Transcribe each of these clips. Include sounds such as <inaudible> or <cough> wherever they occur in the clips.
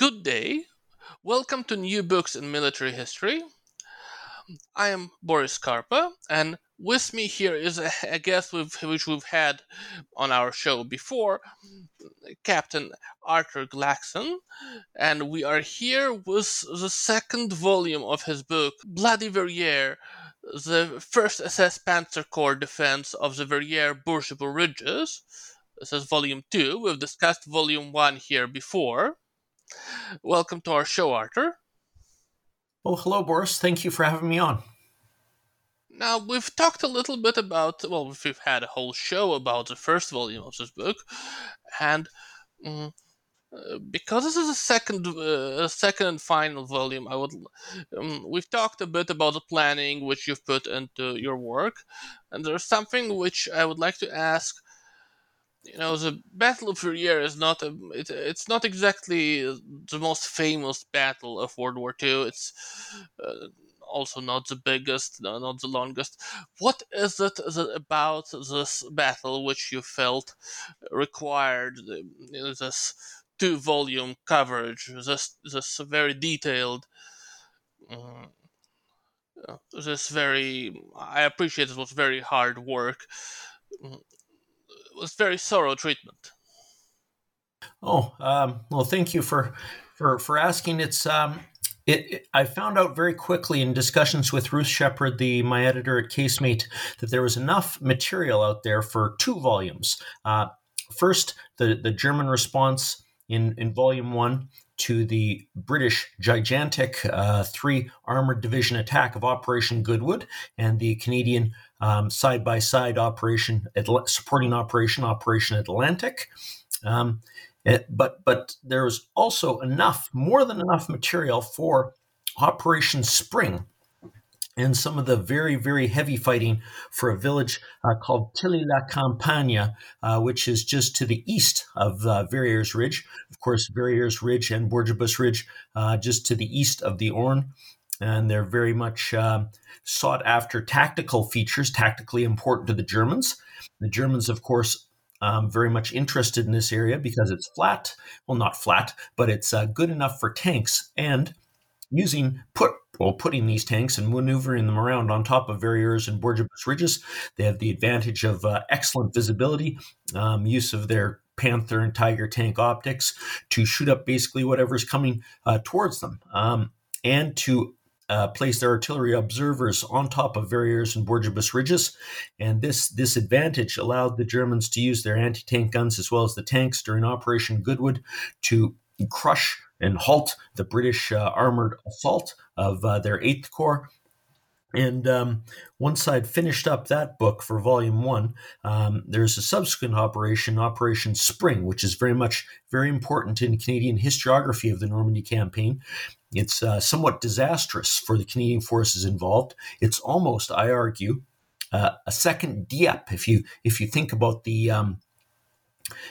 Good day. Welcome to New Books in Military History. I am Boris Karpa, and with me here is a, a guest which we've had on our show before, Captain Arthur Gullachsen, and we are here with the second volume of his book, Bloody Verrières, the first SS Panzer Corps defense of the Verrières Bourguebus Ridges. This is volume two. We've discussed volume one here before. Welcome to our show, Arthur. Oh, hello, Boris. Thank you for having me on. Now, we've talked a little bit about, well, we've had a whole show about the first volume of this book, and um, because this is a second, uh, second and final volume, I would, um, we've talked a bit about the planning which you've put into your work, and there's something which I would like to ask you know the battle of verrières is not a it, it's not exactly the most famous battle of world war ii it's uh, also not the biggest not the longest. What is it about this battle which you felt required you know, this two volume coverage this this very detailed um, this very i appreciate it was very hard work. Mm, was very thorough treatment. Oh, um, well, thank you for for for asking. It's um, it, it, I found out very quickly in discussions with Ruth Shepard, the my editor at Casemate, that there was enough material out there for two volumes. Uh, first, the the German response in in volume one to the British gigantic uh, three armored division attack of Operation Goodwood and the Canadian side by side operation, supporting operation, Operation Atlantic. Um, it, but but there was also enough, more than enough material for Operation Spring and some of the very, very heavy fighting for a village uh, called Tilly-la-Campagne, uh, which is just to the east of uh, Verrières Ridge. Course, Verrières Ridge and Bourguebus Ridge uh, just to the east of the Orne. And they're very much uh, sought after tactical features, tactically important to the Germans. The Germans, of course, um, very much interested in this area because it's flat. Well, not flat, but it's uh, good enough for tanks and using put well putting these tanks and maneuvering them around on top of Verrières and Bourguebus ridges. They have the advantage of uh, excellent visibility, um, use of their Panther and Tiger tank optics to shoot up basically whatever's coming uh, towards them, um, and to uh, place their artillery observers on top of Verrières and Bourguebus ridges, and this this advantage allowed the Germans to use their anti-tank guns as well as the tanks during Operation Goodwood to crush and halt the British uh, armored assault of uh, their Eighth Corps. And um, once I'd finished up that book for volume one, um, there's a subsequent operation, Operation Spring, which is very much very important in Canadian historiography of the Normandy campaign. It's uh, somewhat disastrous for the Canadian forces involved. It's almost, I argue, uh, a second Dieppe. If you if you think about the um,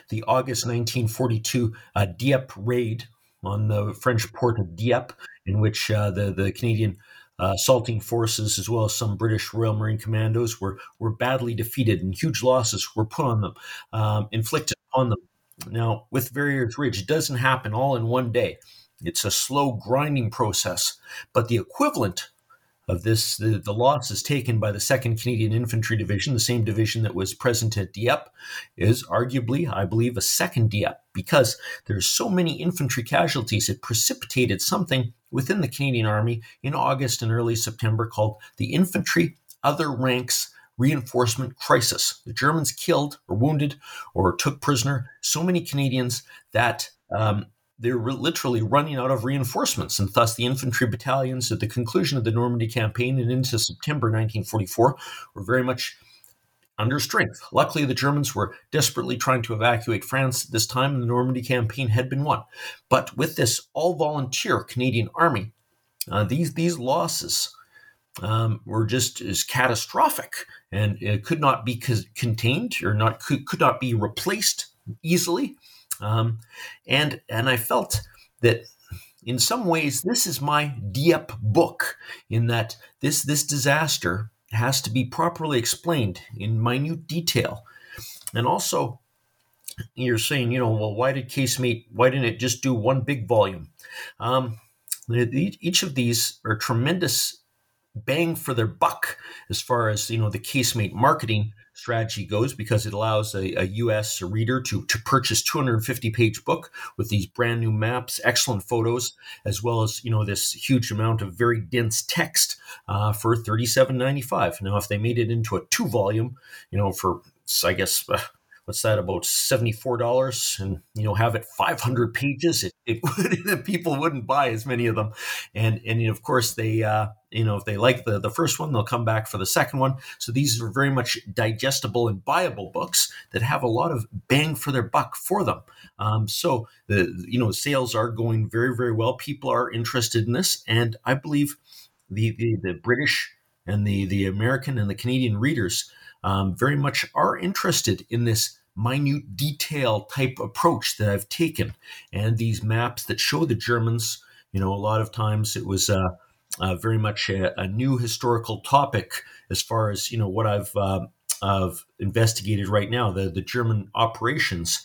the August 1942 uh, Dieppe raid on the French port of Dieppe, in which uh, the the Canadian uh, assaulting forces, as well as some British Royal Marine commandos, were were badly defeated, and huge losses were put on them, um, inflicted on them. Now, with Verrières Ridge, it doesn't happen all in one day. It's a slow grinding process, but the equivalent of this, the, the losses taken by the 2nd Canadian Infantry Division, the same division that was present at Dieppe, is arguably, I believe, a second Dieppe because there's so many infantry casualties. It precipitated something within the Canadian Army in August and early September called the Infantry Other Ranks Reinforcement Crisis. The Germans killed or wounded or took prisoner so many Canadians that um, they're literally running out of reinforcements, and thus the infantry battalions at the conclusion of the Normandy campaign and into September 1944 were very much under strength. Luckily, the Germans were desperately trying to evacuate France at this time, and the Normandy campaign had been won. But with this all volunteer Canadian army, uh, these, these losses um, were just as catastrophic and it could not be co- contained or not could, could not be replaced easily. Um, and and I felt that in some ways this is my Dieppe book in that this this disaster has to be properly explained in minute detail. And also, you're saying, you know, well, why did Casemate, why didn't it just do one big volume? Um, each of these are tremendous bang for their buck as far as, you know, the Casemate marketing strategy goes because it allows a, a, US reader to, to purchase 250 page book with these brand new maps, excellent photos, as well as you know this huge amount of very dense text uh, for 37.95. Now, if they made it into a two volume, you know, for I guess uh, what's that about seventy four dollars, and you know have it five hundred pages. It, it <laughs> people wouldn't buy as many of them, and and of course they uh, you know if they like the the first one, they'll come back for the second one. So these are very much digestible and buyable books that have a lot of bang for their buck for them. Um, so the you know sales are going very very well. People are interested in this, and I believe the the, the British and the the American and the Canadian readers um, very much are interested in this minute detail type approach that I've taken. And these maps that show the Germans, you know, a lot of times it was uh, uh, very much a, a, new historical topic as far as, you know, what I've, uh, I've investigated right now, the, the German operations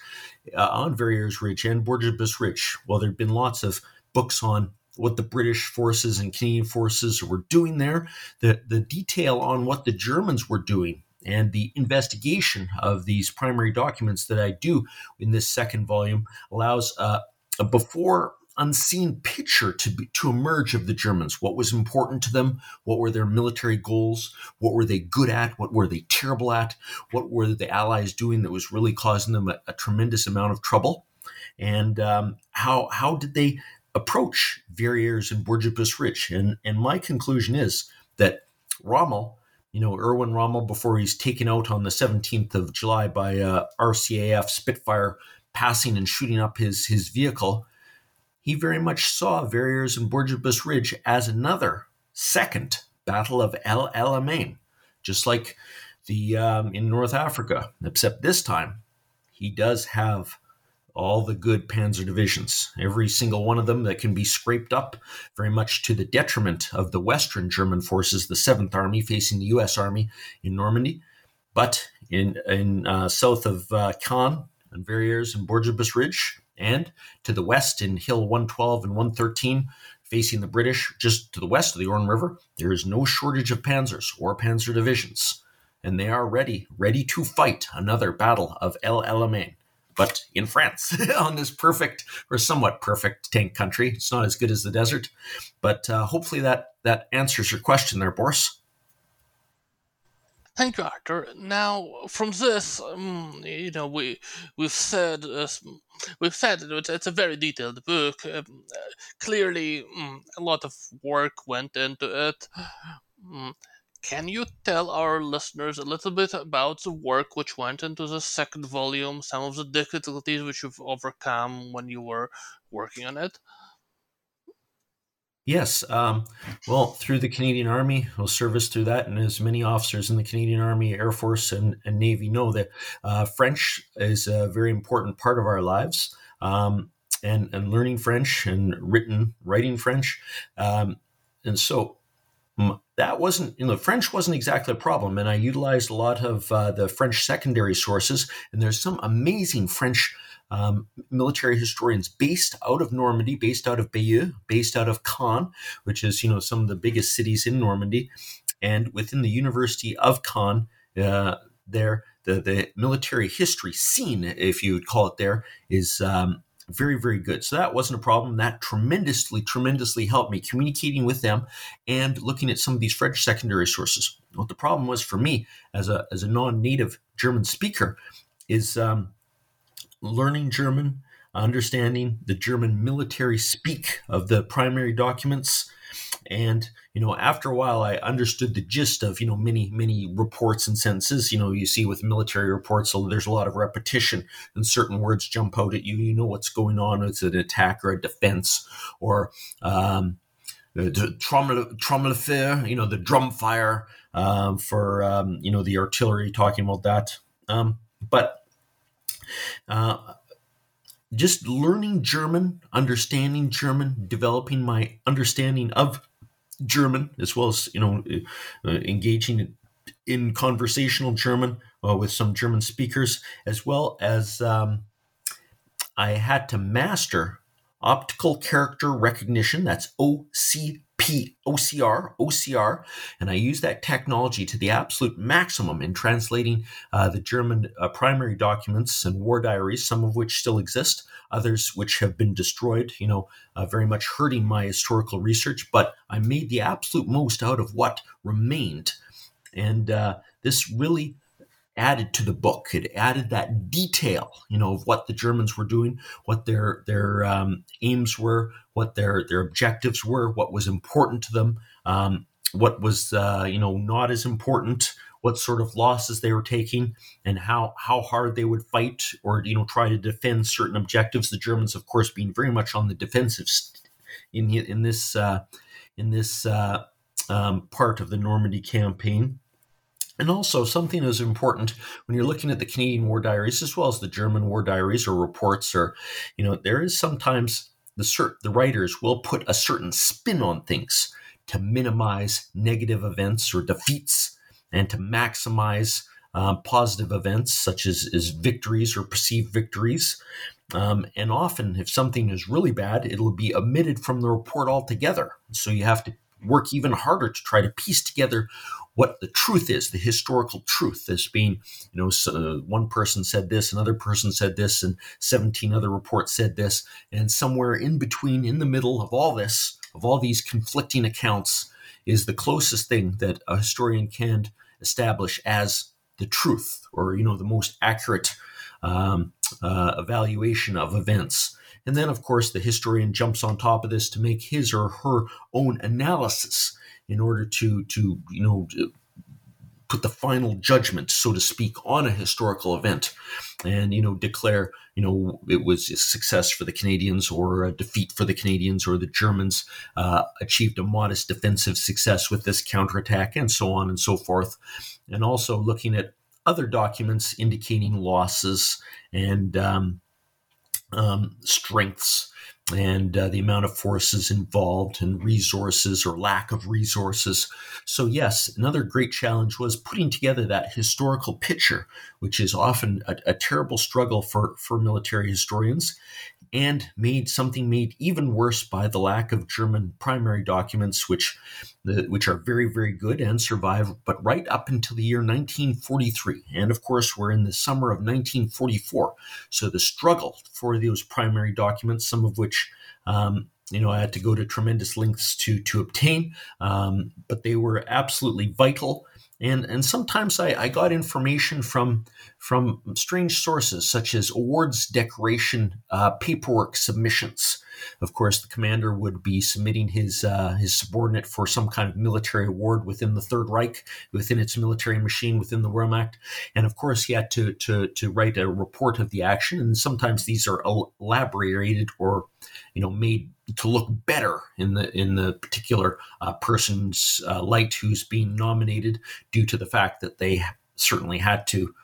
uh, on Verrières Ridge and Bourguebus Ridge. Well, there have been lots of books on what the British forces and Canadian forces were doing there, the, the detail on what the Germans were doing and the investigation of these primary documents that I do in this second volume allows uh, a before unseen picture to be, to emerge of the Germans. What was important to them? What were their military goals? What were they good at? What were they terrible at? What were the Allies doing that was really causing them a, a tremendous amount of trouble? And um, how how did they approach Verrières and Bourguebus Ridge? And and my conclusion is that Rommel you know, Erwin Rommel before he's taken out on the 17th of July by uh, RCAF Spitfire passing and shooting up his, his vehicle, he very much saw Verrières and Bourguebus Ridge as another second Battle of El Alamein, just like the um, in North Africa, except this time he does have all the good panzer divisions, every single one of them that can be scraped up, very much to the detriment of the Western German forces, the Seventh Army facing the U.S. Army in Normandy. But in in uh, south of uh, Caen and Verrières and Bourguebus Ridge, and to the west in Hill 112 and 113, facing the British just to the west of the Orne River, there is no shortage of panzers or panzer divisions, and they are ready, ready to fight another battle of El Alamein but in France <laughs> on this perfect or somewhat perfect tank country. It's not as good as the desert, but uh, hopefully that that answers your question there, Boris. Thank you, Arthur. Now, from this, um, you know, we we've said uh, we've said it's, it's a very detailed book. Um, uh, clearly, um, a lot of work went into it. Can you tell our listeners a little bit about the work which went into the second volume, some of the difficulties which you've overcome when you were working on it? Yes. Um, well, through the Canadian Army, well, service through that, and as many officers in the Canadian Army, Air Force, and, and Navy know that uh, French is a very important part of our lives. Um, and, and learning French and written, writing French. Um, and so that wasn't you know french wasn't exactly a problem and i utilized a lot of uh, the french secondary sources and there's some amazing french um, military historians based out of normandy based out of bayeux based out of caen which is you know some of the biggest cities in normandy and within the university of caen uh, there the, the military history scene if you would call it there is um, very very good so that wasn't a problem that tremendously tremendously helped me communicating with them and looking at some of these french secondary sources what the problem was for me as a as a non-native german speaker is um, learning german understanding the German military speak of the primary documents. And, you know, after a while, I understood the gist of, you know, many, many reports and sentences. You know, you see with military reports, so there's a lot of repetition and certain words jump out at you. You know what's going on. It's an attack or a defense or, um, the trommelfeuer, you know, the drum fire um, for, um, you know, the artillery, talking about that. Um, but uh, just learning German, understanding German, developing my understanding of German, as well as you know, uh, engaging in conversational German uh, with some German speakers, as well as um, I had to master optical character recognition. That's OC OCR OCR, and I use that technology to the absolute maximum in translating uh, the German uh, primary documents and war diaries, some of which still exist, others which have been destroyed. You know, uh, very much hurting my historical research, but I made the absolute most out of what remained, and uh, this really added to the book. It added that detail, you know, of what the Germans were doing, what their their um, aims were, what their their objectives were, what was important to them, um, what was uh, you know not as important, what sort of losses they were taking, and how how hard they would fight or you know try to defend certain objectives. The Germans, of course, being very much on the defensive in in this uh, in this uh, um, part of the Normandy campaign. And also, something that is important when you're looking at the Canadian War Diaries as well as the German War Diaries or reports, or you know, there is sometimes the cert, the writers will put a certain spin on things to minimize negative events or defeats, and to maximize uh, positive events such as, as victories or perceived victories. Um, and often, if something is really bad, it'll be omitted from the report altogether. So you have to work even harder to try to piece together what the truth is, the historical truth, as being, you know, so one person said this, another person said this, and 17 other reports said this. And somewhere in between, in the middle of all this, of all these conflicting accounts, is the closest thing that a historian can establish as the truth or, you know, the most accurate um, uh, evaluation of events. And then, of course, the historian jumps on top of this to make his or her own analysis in order to to you know put the final judgment, so to speak, on a historical event, and you know declare you know it was a success for the Canadians or a defeat for the Canadians or the Germans uh, achieved a modest defensive success with this counterattack, and so on and so forth, and also looking at other documents indicating losses and um, um, strengths and uh, the amount of forces involved and resources or lack of resources. So, yes, another great challenge was putting together that historical picture, which is often a, a terrible struggle for, for military historians and made something made even worse by the lack of German primary documents, which which are very very good and survive, but right up until the year 1943, and of course we're in the summer of 1944. So the struggle for those primary documents, some of which um, you know, I had to go to tremendous lengths to to obtain, um, but they were absolutely vital and and sometimes I, I got information from from strange sources such as awards decoration uh, paperwork submissions. Of course, the commander would be submitting his uh, his subordinate for some kind of military award within the Third Reich, within its military machine, within the Wehrmacht, and of course he had to to to write a report of the action. And sometimes these are elaborated or you know made to look better in the in the particular uh, person's uh, light who's being nominated due to the fact that they certainly had to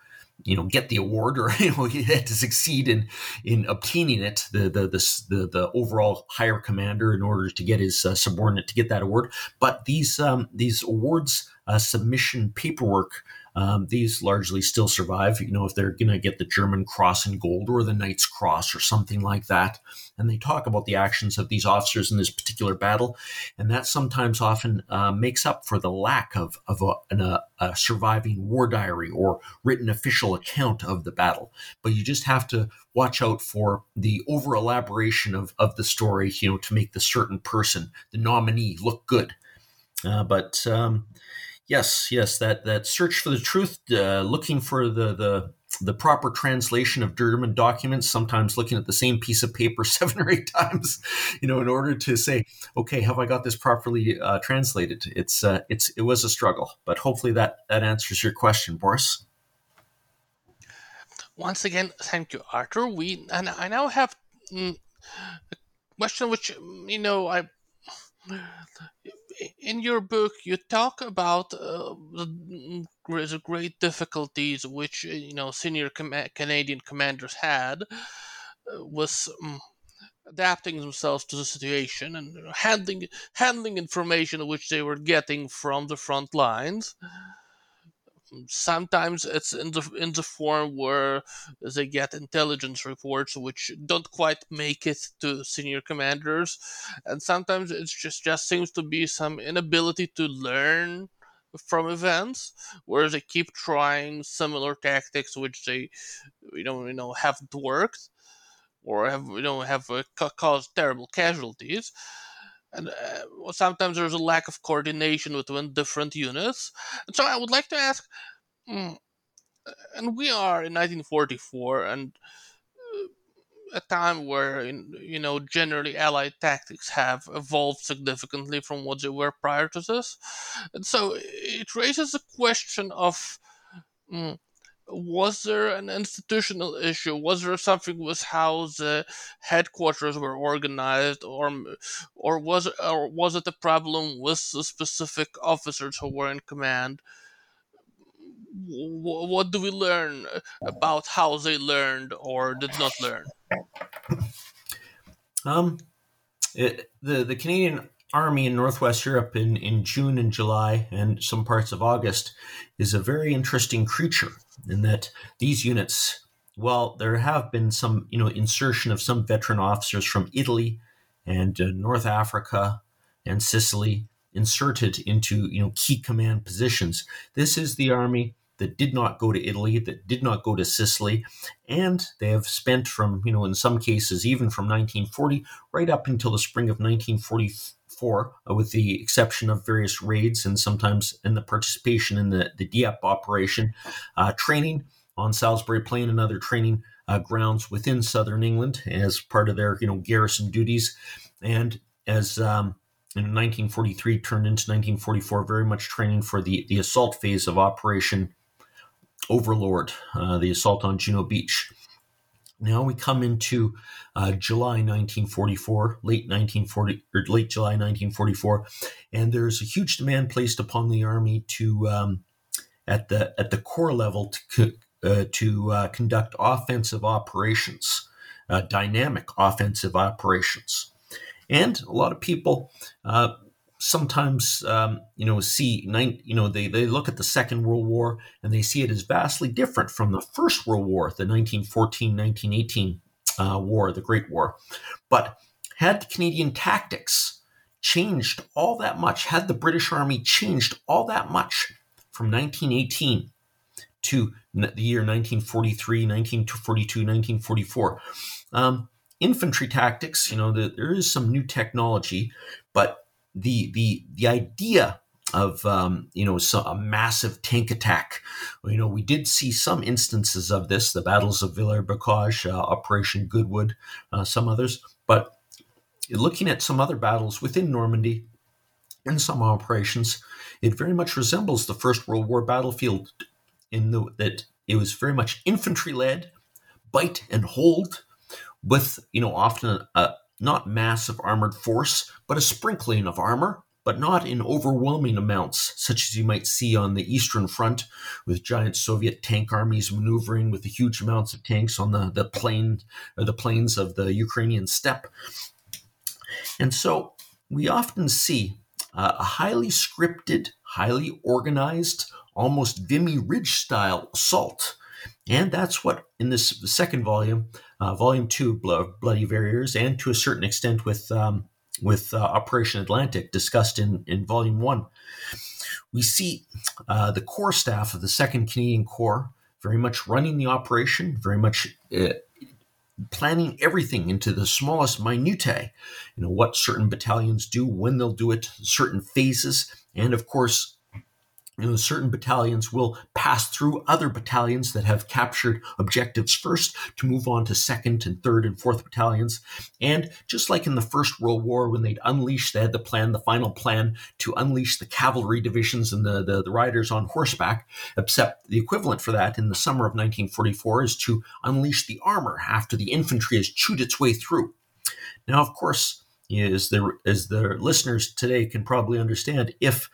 you know get the award or <laughs> you know he had to succeed in in obtaining it the the the the, the overall higher commander in order to get his uh, subordinate to get that award. But these um, these awards uh, submission paperwork um, these largely still survive, you know, if they're going to get the German Cross in Gold or the Knight's Cross or something like that. And they talk about the actions of these officers in this particular battle. And that sometimes often uh, makes up for the lack of, of a, an, a, a surviving war diary or written official account of the battle. But you just have to watch out for the over elaboration of, of the story, you know, to make the certain person, the nominee, look good. Uh, but um, Yes, yes, that that search for the truth, uh, looking for the the the proper translation of German documents, sometimes looking at the same piece of paper <laughs> seven or eight times, you know, in order to say, okay, have I got this properly uh, translated? It's uh, it's it was a struggle, but hopefully that that answers your question, Boris. Once again, thank you, Arthur. We and I now have mm, a question which you know I in your book you talk about uh, the, the great difficulties which uh, you know senior com- Canadian commanders had uh, was um, adapting themselves to the situation and handling handling information which they were getting from the front lines sometimes it's in the in the form where they get intelligence reports which don't quite make it to senior commanders. And sometimes it just just seems to be some inability to learn from events where they keep trying similar tactics which they you know you know haven't worked or have you know have uh, caused terrible casualties and uh, sometimes there's a lack of coordination between different units. And so I would like to ask, mm, and we are in 1944, and uh, a time where you know generally Allied tactics have evolved significantly from what they were prior to this, and so it raises the question of. Mm, was there an institutional issue? Was there something with how the headquarters were organized, or or was or was it a problem with the specific officers who were in command? What do we learn about how they learned or did not learn? Um, it, the the Canadian army in Northwest Europe in, in June and July and some parts of August is a very interesting creature in that these units, well, there have been some, you know, insertion of some veteran officers from Italy and uh, North Africa and Sicily inserted into, you know, key command positions. This is the army that did not go to Italy, that did not go to Sicily, and they have spent from, you know, in some cases, even from 1940 right up until the spring of 1944 for, uh, with the exception of various raids and sometimes in the participation in the, the Dieppe operation, uh, training on Salisbury Plain and other training uh, grounds within southern England as part of their you know garrison duties, and as um, in 1943 turned into 1944, very much training for the the assault phase of Operation Overlord, uh, the assault on Juno Beach. Now we come into uh, July 1944, late 1940 or late July 1944, and there's a huge demand placed upon the army to um, at the at the corps level to uh, to uh, conduct offensive operations, uh, dynamic offensive operations, and a lot of people uh, sometimes um, you know see you know they, they look at the second world war and they see it as vastly different from the first world war the 1914 1918 uh, war the great war. But had canadian tactics changed all that much had the british army changed all that much from 1918 to the year 1943 1942 1944 um, infantry tactics you know the, there is some new technology but the the the idea of um, you know so a massive tank attack. You know, we did see some instances of this: the battles of Villers-Bocage, uh, Operation Goodwood, uh, some others. But looking at some other battles within Normandy and some operations, it very much resembles the First World War battlefield in the, that it was very much infantry led, bite and hold, with you know often a, not massive armored force, but a sprinkling of armor, but not in overwhelming amounts, such as you might see on the Eastern Front, with giant Soviet tank armies maneuvering with the huge amounts of tanks on the, the plain or the plains of the Ukrainian steppe. And so we often see uh, a highly scripted, highly organized, almost Vimy Ridge style assault. And that's what, in this second volume, uh, Volume Two, Bloody Verrières, and to a certain extent with um, with uh, Operation Atlantic, discussed in in Volume One. We see uh, the core staff of the Second Canadian Corps very much running the operation, very much uh, planning everything into the smallest minutiae. You know what certain battalions do, when they'll do it, certain phases, and of course you know, certain battalions will pass through other battalions that have captured objectives first to move on to second and third and fourth battalions. And just like in the First World War, when they'd unleash, they had the plan, the final plan to unleash the cavalry divisions and the, the, the riders on horseback, except the equivalent for that in the summer of 1944 is to unleash the armor after the infantry has chewed its way through. Now, of course, as the, as the listeners today can probably understand, if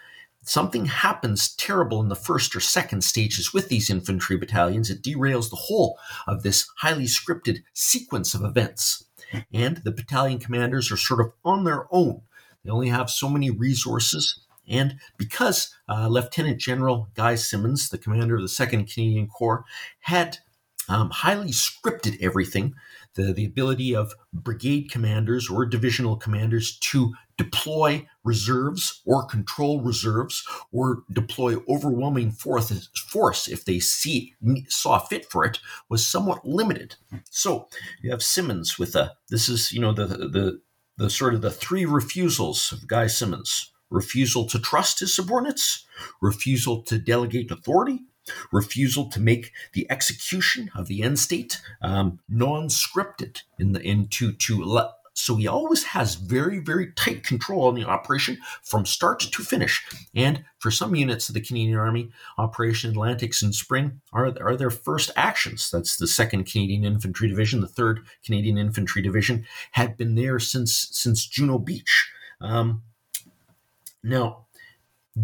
something happens terrible in the first or second stages with these infantry battalions, it derails the whole of this highly scripted sequence of events. And the battalion commanders are sort of on their own. They only have so many resources. And because uh, Lieutenant General Guy Simonds, the commander of the 2nd Canadian Corps, had um, highly scripted everything, the, the ability of brigade commanders or divisional commanders to deploy reserves or control reserves or deploy overwhelming force, if they see saw fit for it was somewhat limited. So you have Simonds with a this is you know the the the sort of the three refusals of Guy Simonds: refusal to trust his subordinates, refusal to delegate authority, refusal to make the execution of the end state um, non-scripted in the into to let so he always has very, very tight control on the operation from start to finish. And for some units of the Canadian Army, Operation Atlantic's in spring are, are their first actions. That's the 2nd Canadian Infantry Division, the 3rd Canadian Infantry Division, had been there since, since Juno Beach. Um, now,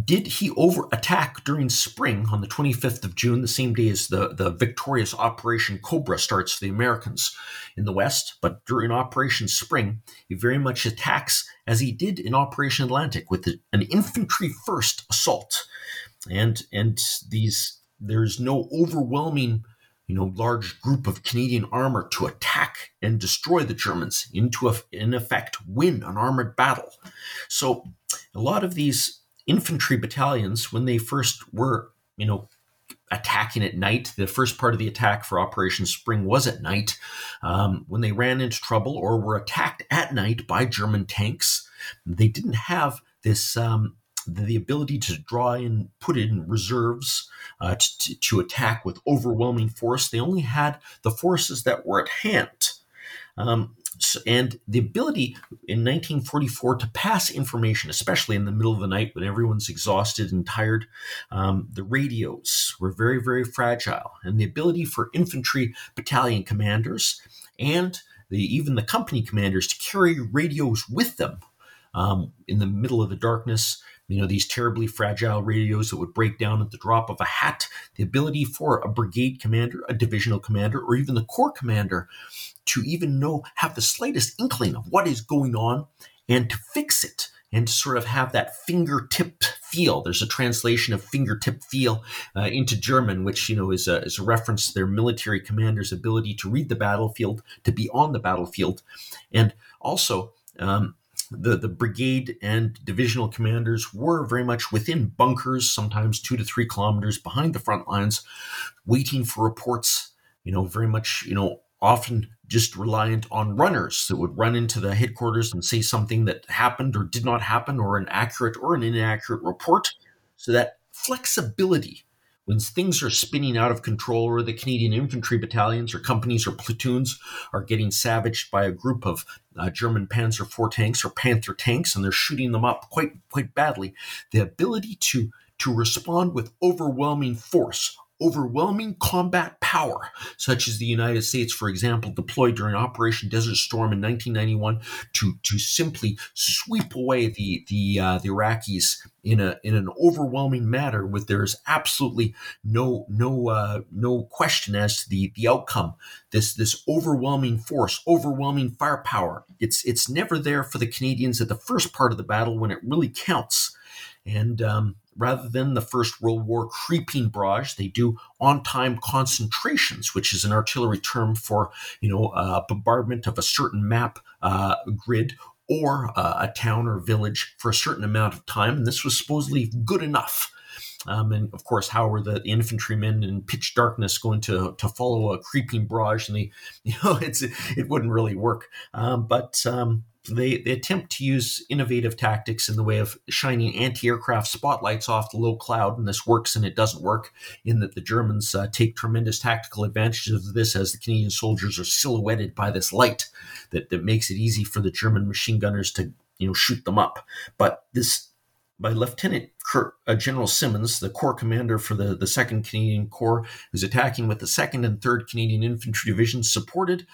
did he over attack during spring on the 25th of June, the same day as the, the victorious Operation Cobra starts for the Americans in the West? But during Operation Spring, he very much attacks as he did in Operation Atlantic with an infantry first assault. And, and these, there's no overwhelming you know, large group of Canadian armor to attack and destroy the Germans, into a, in effect, win an armored battle. So, a lot of these infantry battalions, when they first were, you know, attacking at night, the first part of the attack for Operation Spring was at night. Um, when they ran into trouble or were attacked at night by German tanks, they didn't have this. Um, the ability to draw in, put in reserves uh, to, to attack with overwhelming force. They only had the forces that were at hand. Um, and the ability in 1944 to pass information, especially in the middle of the night when everyone's exhausted and tired, um, the radios were very, very fragile. And the ability for infantry battalion commanders and the, even the company commanders to carry radios with them um, in the middle of the darkness you know these terribly fragile radios that would break down at the drop of a hat the ability for a brigade commander a divisional commander or even the corps commander to even know, have the slightest inkling of what is going on and to fix it and sort of have that fingertip feel. There's a translation of fingertip feel uh, into German, which you know is a, is a reference to their military commander's ability to read the battlefield, to be on the battlefield, and also. Um, the, the brigade and divisional commanders were very much within bunkers, sometimes two to three kilometers behind the front lines, waiting for reports. You know, very much, you know, often just reliant on runners that would run into the headquarters and say something that happened or did not happen or an accurate or an inaccurate report. So that flexibility when things are spinning out of control or the Canadian infantry battalions or companies or platoons are getting savaged by a group of uh, German Panzer IV tanks or Panther tanks and they're shooting them up quite quite badly, the ability to to respond with overwhelming force overwhelming combat power, such as the United States, for example, deployed during Operation Desert Storm in 1991 to, to simply sweep away the, the, uh, the Iraqis in, a, in an overwhelming manner with there's absolutely no, no, uh, no question as to the, the outcome. This, this overwhelming force, overwhelming firepower, it's, it's never there for the Canadians at the first part of the battle when it really counts. And um, rather than the First World War creeping barrage, they do on-time concentrations, which is an artillery term for you know uh, bombardment of a certain map uh, grid or uh, a town or village for a certain amount of time. And this was supposedly good enough. Um, and of course, how were the, the, infantrymen in pitch darkness going to to follow a creeping barrage? And they, <laughs> you know, it's it wouldn't really work. Um, but um, they, they attempt to use innovative tactics in the way of shining anti-aircraft spotlights off the low cloud, and this works and it doesn't work. In that the Germans uh, take tremendous tactical advantages of this, as the Canadian soldiers are silhouetted by this light that, that makes it easy for the German machine gunners to you know shoot them up. But this by Lieutenant uh, General Simonds, the Corps commander for the, the 2nd Canadian Corps, who's attacking with the 2nd and 3rd Canadian Infantry Divisions, supported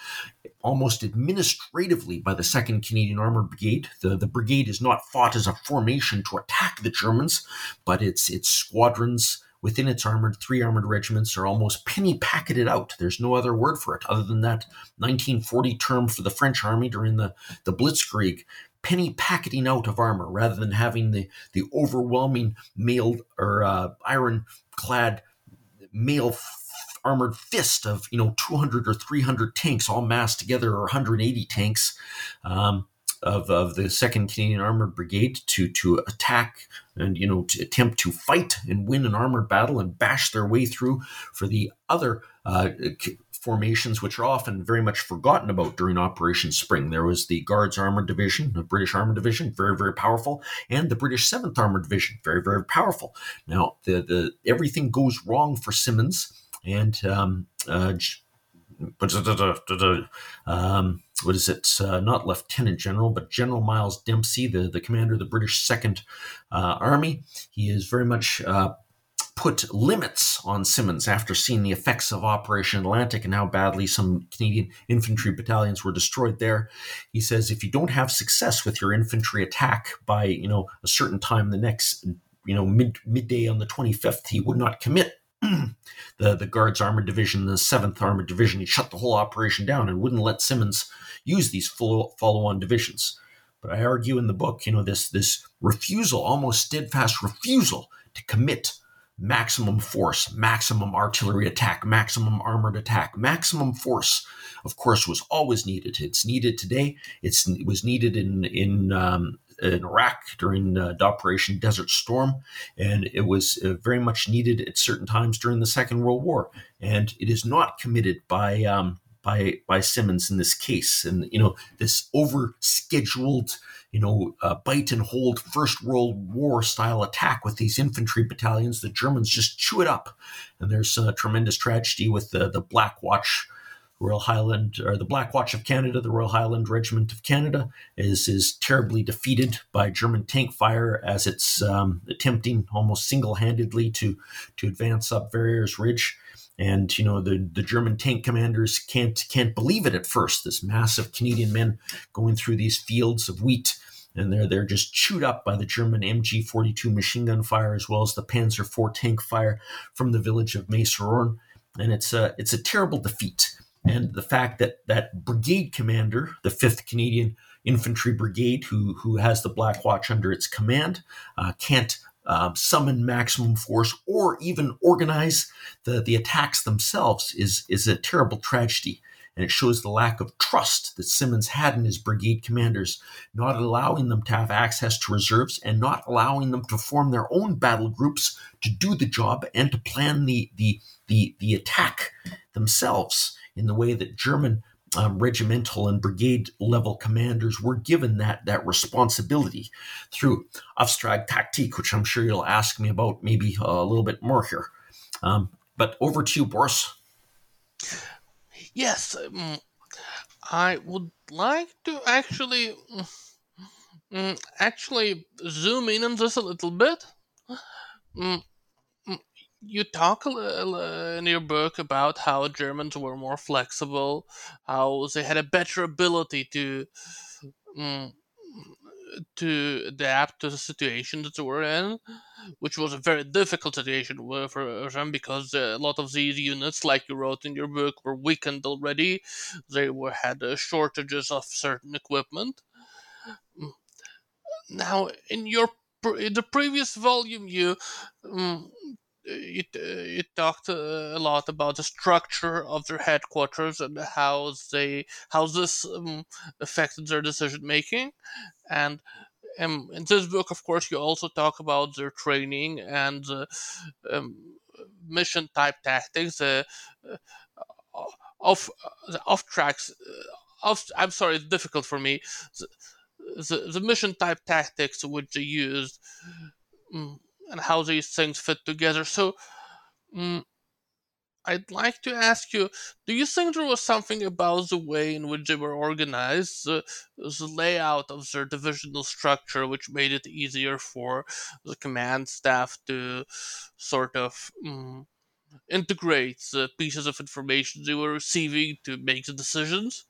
almost administratively by the 2nd Canadian Armored Brigade. The, the brigade is not fought as a formation to attack the Germans, but its, its squadrons within its armored, three armored regiments are almost penny packeted out. There's no other word for it other than that 1940 term for the French army during the, the Blitzkrieg penny packeting out of armor rather than having the, the overwhelming mailed or uh, ironclad mail f- armored fist of you know 200 or 300 tanks all massed together or 180 tanks um, of, of the second Canadian Armored Brigade to to attack and you know to attempt to fight and win an armored battle and bash their way through for the other uh, formations, which are often very much forgotten about during Operation Spring. There was the Guards Armored Division, the British Armored Division, very, very powerful, and the British 7th Armored Division, very, very powerful. Now, the, the everything goes wrong for Simonds, and um, uh, um, what is it? Uh, not Lieutenant General, but General Miles Dempsey, the, the commander of the British Second uh, Army. He is very much uh, put limits on Simonds after seeing the effects of Operation Atlantic and how badly some Canadian infantry battalions were destroyed there. He says if you don't have success with your infantry attack by you know a certain time the next you know mid midday on the 25th, he would not commit <clears throat> the the Guards Armored Division, the Seventh Armored Division. He shut the whole operation down and wouldn't let Simonds use these follow-on divisions. But I argue in the book, you know, this this refusal, almost steadfast refusal to commit maximum force, maximum artillery attack, maximum armored attack, maximum force. Of course, was always needed. It's needed today. It's, it was needed in in, um, in Iraq during uh, Operation Desert Storm, and it was uh, very much needed at certain times during the Second World War. And it is not committed by um, by by Simonds in this case. And you know this over scheduled you know, uh, bite and hold First World War style attack with these infantry battalions. The Germans just chew it up. And there's a tremendous tragedy with the, the Black Watch. Royal Highland or the Black Watch of Canada, the Royal Highland Regiment of Canada, is is terribly defeated by German tank fire as it's um, attempting almost single handedly to to advance up Verrières Ridge and you know the the German tank commanders can't can't believe it at first. This massive Canadian men going through these fields of wheat, and they're they're just chewed up by the German MG forty two machine gun fire as well as the Panzer IV tank fire from the village of May-sur-Orne, and it's a it's a terrible defeat. And the fact that that brigade commander, the Fifth Canadian Infantry Brigade, who who has the Black Watch under its command, uh, can't um, summon maximum force or even organize the, the attacks themselves is, is a terrible tragedy. And it shows the lack of trust that Simonds had in his brigade commanders, not allowing them to have access to reserves and not allowing them to form their own battle groups to do the job and to plan the, the, the, the attack themselves in the way that German um, regimental and brigade level commanders were given that that responsibility through Auftrag which I'm sure you'll ask me about maybe a little bit more here. Um, but over to you, Boris. Yes, um, I would like to actually um, actually zoom in on this a little bit. You talk in your book about how Germans were more flexible, how they had a better ability to um, to adapt to the situation that they were in, which was a very difficult situation for them because a lot of these units, like you wrote in your book, were weakened already. They were had uh, shortages of certain equipment. Mm. Now, in your in the previous volume, you um, it, it talked a lot about the structure of their headquarters and how they how this um, affected their decision making. And um, in this book of course you also talk about their training and uh, um, mission type tactics uh, uh, off uh, off tracks uh, off i'm sorry it's difficult for me. The, the mission type tactics which they used mm, and how these things fit together. So, mm, I'd like to ask you do you think there was something about the way in which they were organized, the, the layout of their divisional structure, which made it easier for the command staff to sort of mm, integrate the pieces of information they were receiving to make the decisions?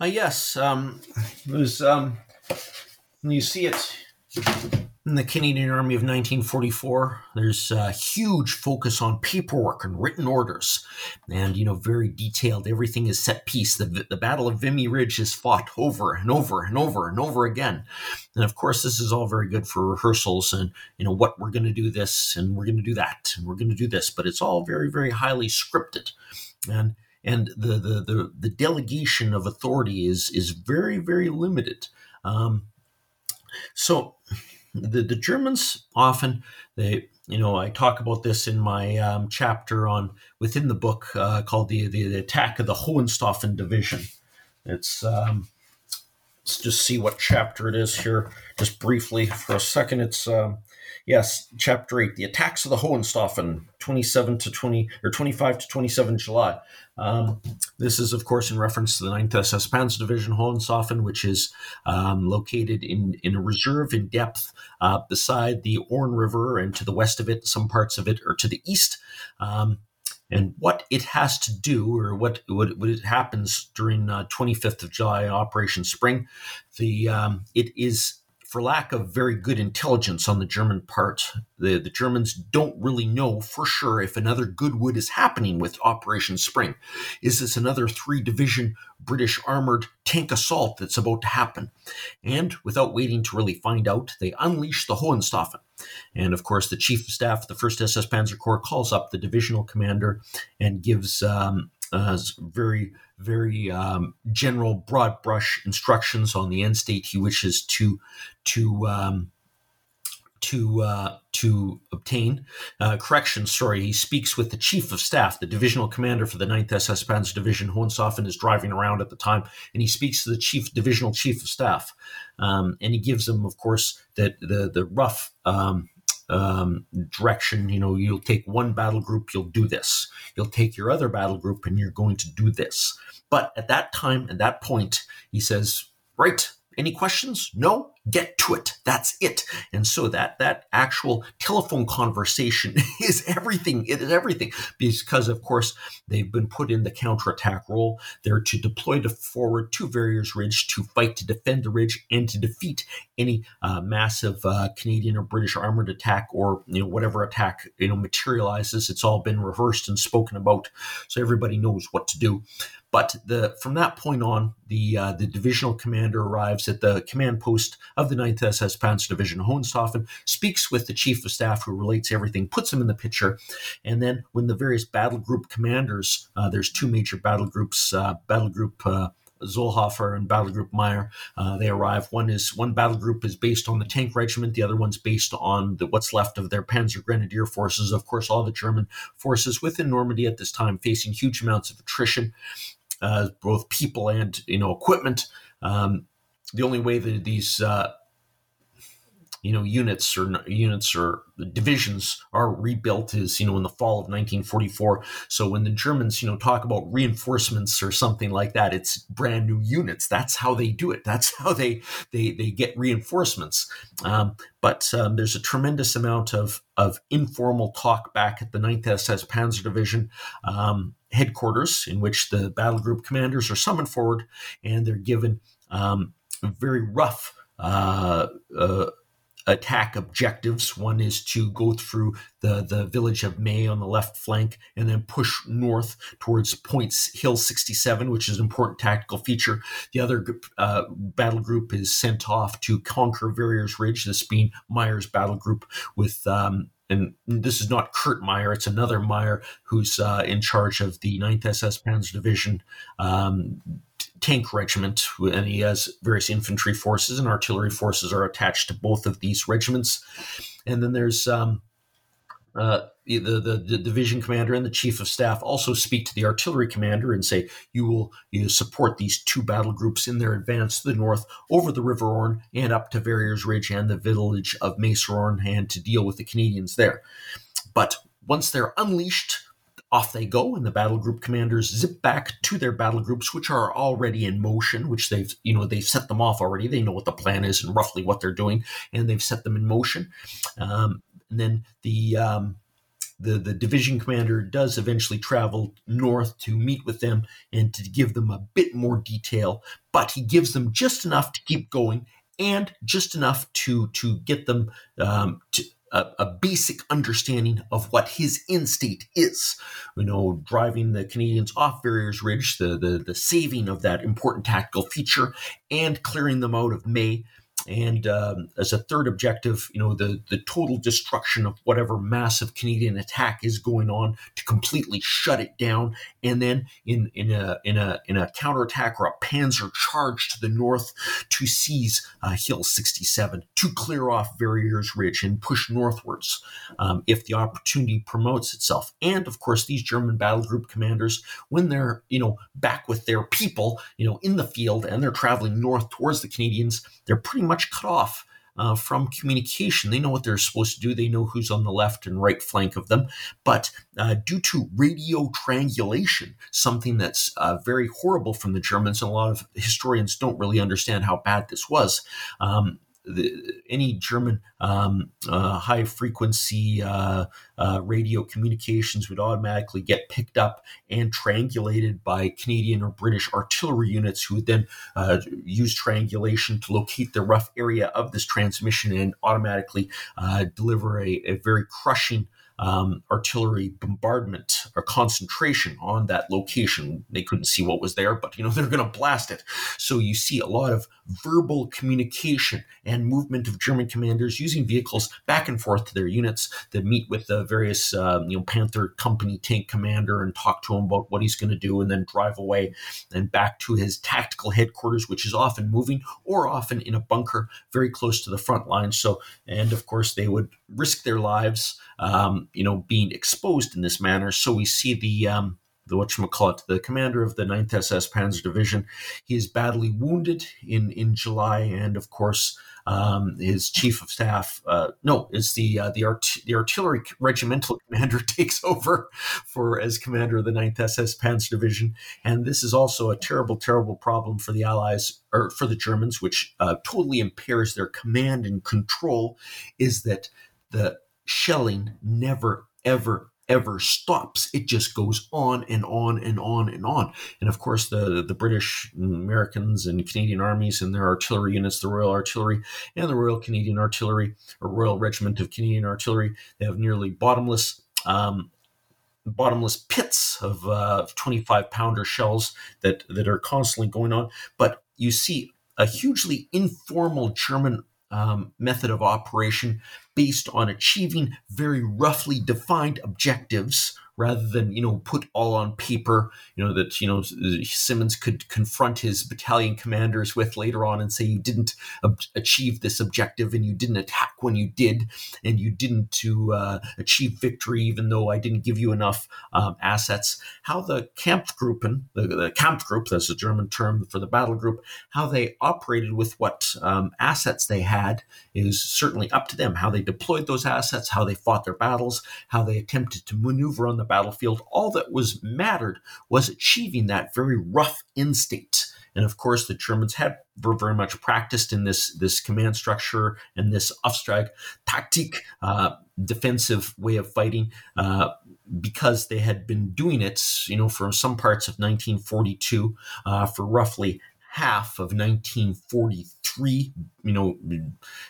Uh, yes, um, it was. Um, you see it in the Canadian Army of 1944, there's a huge focus on paperwork and written orders, and you know, very detailed. Everything is set piece. The, the Battle of Vimy Ridge is fought over and over and over and over again, and of course, this is all very good for rehearsals and you know what we're going to do this and we're going to do that and we're going to do this, but it's all very very highly scripted, and and the the the, the delegation of authority is is very very limited. Um, so the, the Germans often they you know I talk about this in my um, chapter on within the book uh, called the, the, the attack of the Hohenstaufen division. It's um, let's just see what chapter it is here, just briefly for a second. It's um, yes, chapter eight, the attacks of the Hohenstaufen, twenty-seven to twenty or twenty-five to twenty-seven July. Um, this is, of course, in reference to the 9th SS Panzer Division Hohenstaufen, which is um, located in, in a reserve in depth uh, beside the Orne River and to the west of it, some parts of it are to the east. Um, and what it has to do, or what what, what happens during uh, 25th of July Operation Spring, the um, it is for lack of very good intelligence on the German part, the, the Germans don't really know for sure if another Goodwood is happening with Operation Spring. Is this another three division British armored tank assault that's about to happen? And without waiting to really find out, they unleash the Hohenstaufen. And of course, the chief of staff of the 1st SS Panzer Corps calls up the divisional commander and gives um, uh, very very um, general, broad brush instructions on the end state he wishes to to um, to uh, to obtain. Uh, correction, sorry, he speaks with the chief of staff, the divisional commander for the 9th SS Panzer Division. Hohenstaufen is driving around at the time, and he speaks to the chief divisional chief of staff, um, and he gives him, of course, that the the rough. Um, um, direction. You know, you'll take one battle group, you'll do this. You'll take your other battle group, and you're going to do this. But at that time, at that point, he says, Right, any questions? No? Get to it. That's it. And so that that actual telephone conversation <laughs> is everything. It is everything because, of course, they've been put in the counterattack role. They're to deploy to forward to Verrières Ridge to fight to defend the ridge and to defeat any uh, massive uh, Canadian or British armored attack or you know whatever attack you know materializes. It's all been rehearsed and spoken about, so everybody knows what to do. But the from that point on, the uh, the divisional commander arrives at the command post of the 9th SS Panzer Division Hohenstaufen, speaks with the chief of staff who relates everything, puts him in the picture, and then when the various battle group commanders, uh, there's two major battle groups, uh, battle group. Uh, Zollhofer and Battle Group Meyer. Uh, they arrive. One is one battle group is based on the tank regiment. The other one's based on the, what's left of their Panzer Grenadier forces. Of course, all the German forces within Normandy at this time facing huge amounts of attrition uh, both people and you know equipment. Um, the only way that these uh, you know units or units or divisions are rebuilt is you know in the fall of 1944 so when the germans you know talk about reinforcements or something like that it's brand new units. That's how they do it. That's how they they they get reinforcements. Um, but um, there's a tremendous amount of of informal talk back at the 9th ss panzer division. Um, headquarters in which the battle group commanders are summoned forward and they're given um, very rough uh, uh, attack objectives. One is to go through the, the village of May on the left flank and then push north towards Points Hill 67, which is an important tactical feature. The other uh, battle group is sent off to conquer Verrières Ridge, this being Meyer's battle group with um, and this is not Kurt Meyer, it's another Meyer who's uh, in charge of the 9th SS Panzer Division um, tank regiment, and he has various infantry forces and artillery forces are attached to both of these regiments. And then there's um, uh, the, the, the, division commander and the chief of staff also speak to the artillery commander and say, you will you support these two battle groups in their advance to the north over the River Orne and up to Verrières Ridge and the village of May-sur-Orne and to deal with the Canadians there. But once they're unleashed, off they go, and the battle group commanders zip back to their battle groups, which are already in motion, which they've, you know, they've set them off already. They know what the plan is and roughly what they're doing, and they've set them in motion. Um, and then the um, the the division commander does eventually travel north to meet with them and to give them a bit more detail, but he gives them just enough to keep going and just enough to to get them um, to a, a, basic understanding of what his state is. You know, driving the Canadians off Verrières Ridge, the, the, the saving of that important tactical feature, and clearing them out of May and um, as a third objective, you know, the, the total destruction of whatever massive Canadian attack is going on to completely shut it down. And then in, in a in a in a counterattack or a panzer charge to the north to seize uh, Hill 67, to clear off Verrières Ridge and push northwards um, if the opportunity promotes itself. And of course, these German battle group commanders, when they're you know back with their people, you know, in the field and they're traveling north towards the Canadians, they're pretty much much cut off uh, from communication. They know what they're supposed to do. They know who's on the left and right flank of them. But uh, due to radio triangulation, something that's uh, very horrible from the Germans, and a lot of historians don't really understand how bad this was. Um, the, any German um, uh, high frequency uh, uh, radio communications would automatically get picked up and triangulated by Canadian or British artillery units, who would then uh, use triangulation to locate the rough area of this transmission and automatically uh, deliver a, a very crushing um, artillery bombardment or concentration on that location. They couldn't see what was there, but you know <laughs> they're going to blast it. So you see a lot of verbal communication and movement of German commanders using vehicles back and forth to their units that meet with the various um, you know Panther Company tank commander and talk to him about what he's going to do, and then drive away and back to his tactical headquarters, which is often moving or often in a bunker very close to the front line. So, and of course they would risk their lives um, you know, being exposed in this manner. So we see the um, the it, the commander of the 9th SS Panzer Division. He is badly wounded in in July, and of course, um, his chief of staff, uh, no, is the uh, the, art- the artillery regimental <laughs> commander takes over for as commander of the 9th SS Panzer Division, and this is also a terrible, terrible problem for the Allies or for the Germans, which uh, totally impairs their command and control. Is that the shelling never, ever, ever stops. It just goes on and on and on and on. And of course, the, the British, Americans, and Canadian armies and their artillery units, the Royal Artillery and the Royal Canadian Artillery, or Royal Regiment of Canadian Artillery, they have nearly bottomless. Um, bottomless pits of uh, 25 pounder shells that, that are constantly going on. But you see a hugely informal German um, method of operation based on achieving very roughly defined objectives rather than you know put all on paper you know that you know Simonds could confront his battalion commanders with later on and say you didn't achieve this objective and you didn't attack when you did and you didn't to uh, achieve victory even though i didn't give you enough um, assets. How the kampfgruppen the, the kampfgruppe that's a german term for the battle group how they operated with what um, assets they had is certainly up to them. How they deployed those assets how they fought their battles how they attempted to maneuver on the battlefield. All that was mattered was achieving that very rough instinct. And of course, the Germans had were very much practiced in this this command structure and this Auftrag tactic, uh, defensive way of fighting, uh, because they had been doing it, you know, from some parts of 1942 uh, for roughly half of 1943, you know,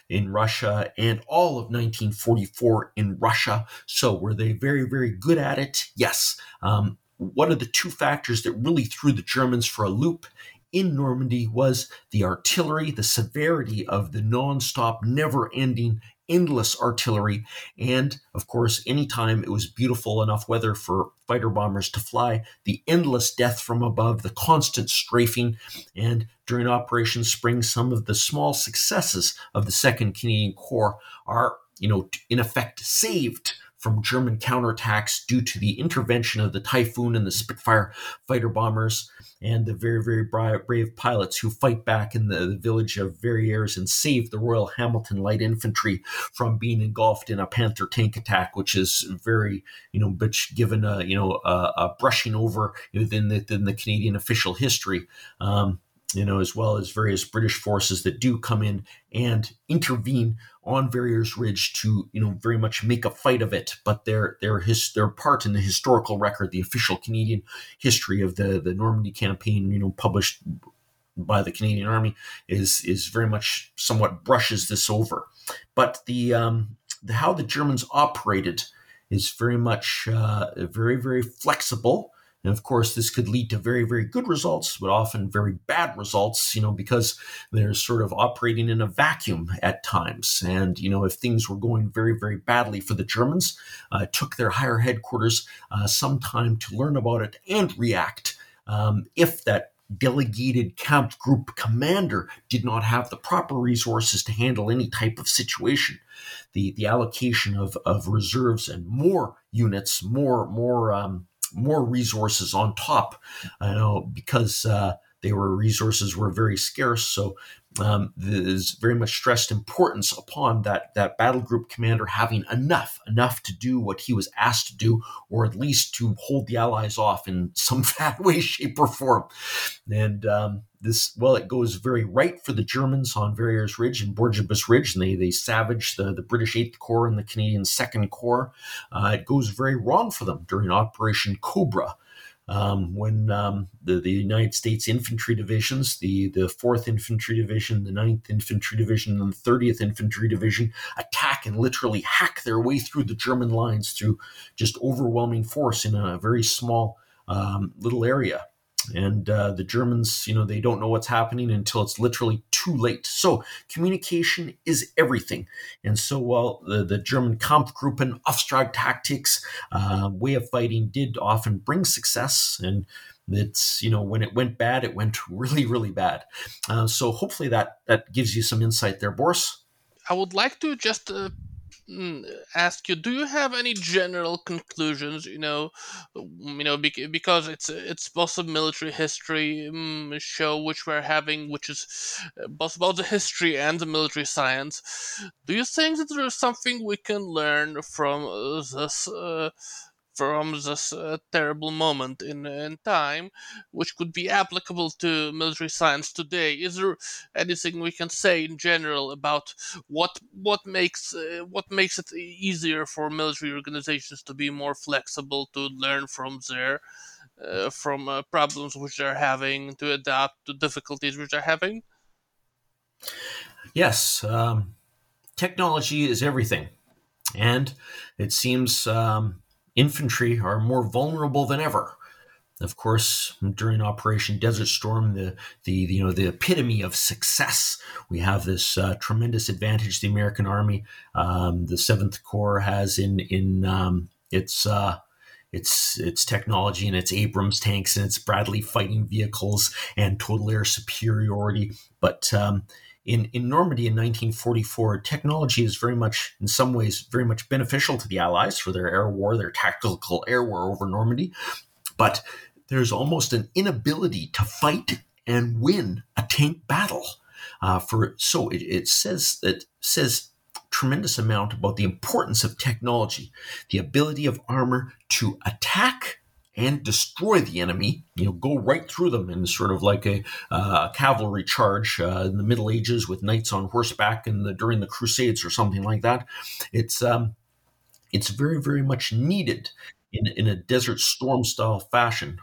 in Russia and all of 1944 in Russia. So were they very, very good at it? Yes. Um, one of the two factors that really threw the Germans for a loop in Normandy was the artillery, the severity of the non-stop, never-ending endless artillery. And of course, anytime it was beautiful enough weather for fighter bombers to fly, the endless death from above, the constant strafing, and during Operation Spring, some of the small successes of the 2nd Canadian Corps are, you know, in effect saved from German counterattacks due to the intervention of the Typhoon and the Spitfire fighter bombers and the very, very brave pilots who fight back in the, village of Verrières and save the Royal Hamilton Light Infantry from being engulfed in a Panther tank attack, which is very, you know, given a, you know, a, a brushing over within the, within the Canadian official history. Um, you know, as well as various British forces that do come in and intervene on Verrières Ridge to, you know, very much make a fight of it. But their their his their part in the historical record, the official Canadian history of the the Normandy campaign, you know, published by the Canadian Army, is is very much somewhat brushes this over. But the um, the how the Germans operated is very much uh, very very flexible and of course, this could lead to very, very good results, but often very bad results, you know, because they're sort of operating in a vacuum at times. And, you know, if things were going very, very badly for the Germans, uh, it took their higher headquarters uh, some time to learn about it and react. Um, if that delegated camp group commander did not have the proper resources to handle any type of situation. The, the allocation of, of reserves and more units, more, more, um, more resources on top. I know because uh, they were resources were very scarce. So um, there's very much stressed importance upon that that battle group commander having enough enough to do what he was asked to do, or at least to hold the Allies off in some <laughs> fat way, shape, or form. And um, this well, it goes very right for the Germans on Verrières Ridge and Bourguebus Ridge, and they they savage the, the British Eighth Corps and the Canadian Second Corps. Uh, it goes very wrong for them during Operation Cobra um, when um, the, the United States infantry divisions, the, the 4th Infantry Division, the 9th Infantry Division, and the 30th Infantry Division attack and literally hack their way through the German lines through just overwhelming force in a very small um, little area and uh, the Germans, you know, they don't know what's happening until it's literally too late. So communication is everything. And so while the, the German Kampfgruppen, Auftrag tactics, uh, way of fighting did often bring success, and it's you know when it went bad, it went <laughs> really really bad. Uh, so hopefully that that gives you some insight there, Boris. I would like to just uh, ask you do you have any general conclusions you know you know because it's it's both a military history um, show which we're having which is uh, both about the history and the military science. Do you think that there is something we can learn from uh, this uh, from this uh, terrible moment in, in time, which could be applicable to military science today. Is there anything we can say in general about what what makes uh, what makes it easier for military organizations to be more flexible, to learn from their uh, from uh, problems which they're having, to adapt to difficulties which they're having? Yes, um, technology is everything, and it seems. Um, infantry are more vulnerable than ever. Of course, during Operation Desert Storm, the, the you know the epitome of success, we have this uh, tremendous advantage the American Army, um, the Seventh Corps has in in um, its uh, its its technology and its Abrams tanks and its Bradley fighting vehicles and total air superiority. But um, in, in Normandy in 1944, technology is very much, in some ways, very much beneficial to the Allies for their air war, their tactical air war over Normandy. But there's almost an inability to fight and win a tank battle. Uh, for so it, it says that says tremendous amount about the importance of technology, the ability of armor to attack and destroy the enemy, you know, go right through them in sort of like a uh, cavalry charge uh, in the Middle Ages with knights on horseback and the during the Crusades or something like that. It's um, it's very very much needed in in a Desert Storm style fashion.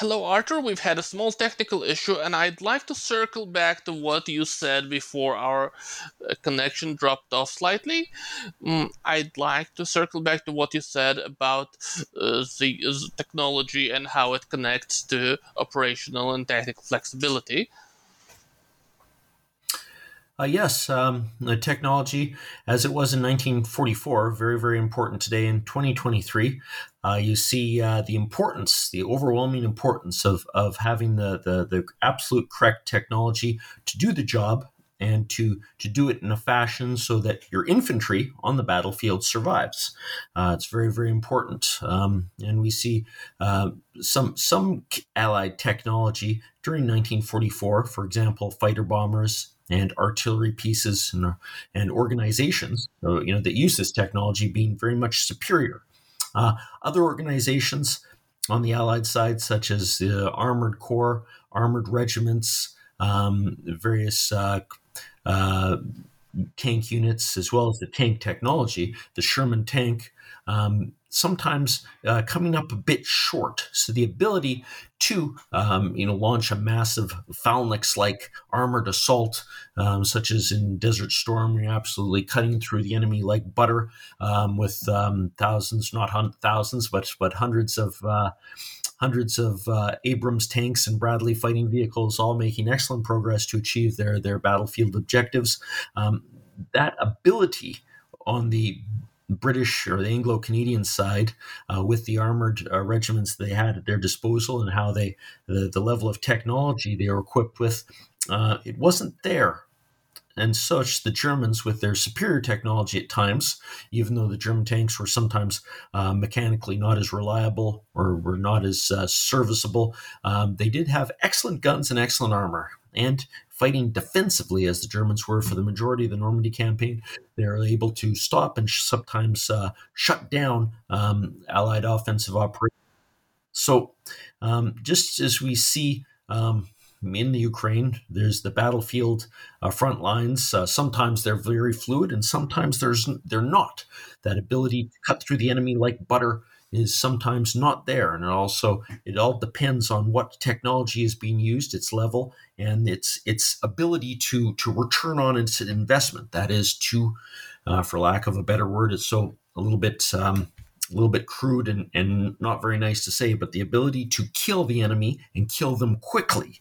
Hello, Arthur. We've had a small technical issue, and I'd like to circle back to what you said before our uh, connection dropped off slightly. Mm, I'd like to circle back to what you said about uh, the uh, technology and how it connects to operational and technical flexibility. Uh, yes, um, the technology, as it was in 1944, very, very important today in 2023. Uh, you see uh, the importance, the overwhelming importance of, of having the, the, the absolute correct technology to do the job and to to do it in a fashion so that your infantry on the battlefield survives. Uh, it's very very important, um, and we see uh, some some Allied technology during 1944, for example, fighter bombers and artillery pieces and, and organizations, you know, that use this technology being very much superior. Uh, other organizations on the Allied side, such as the Armored Corps, armored regiments, um, various uh, uh, tank units, as well as the tank technology, the Sherman tank, um, sometimes uh, coming up a bit short. So the ability to, um, you know, launch a massive phalanx-like armored assault, um, such as in Desert Storm, you're absolutely cutting through the enemy like butter, um, with um, thousands, not hun- thousands, but but hundreds of. Uh, hundreds of uh, Abrams tanks and Bradley fighting vehicles, all making excellent progress to achieve their their battlefield objectives. Um, that ability on the British or the Anglo Canadian side uh, with the armored uh, regiments they had at their disposal and how they the, the level of technology they were equipped with uh, it wasn't there. And such the Germans with their superior technology at times even though the German tanks were sometimes uh, mechanically not as reliable or were not as uh, serviceable um, they did have excellent guns and excellent armor. And fighting defensively as the Germans were for the majority of the Normandy campaign. They are able to stop and sometimes uh, shut down um, Allied offensive operations. So, um, just as we see um, in the Ukraine, there's the battlefield uh, front lines. Uh, sometimes they're very fluid, and sometimes there's they're not. That ability to cut through the enemy like butter is sometimes not there. And it also it all depends on what technology is being used its level and its its ability to to return on its investment. That is to uh, for lack of a better word it's so a little bit um, a little bit crude and, and not very nice to say but the ability to kill the enemy and kill them quickly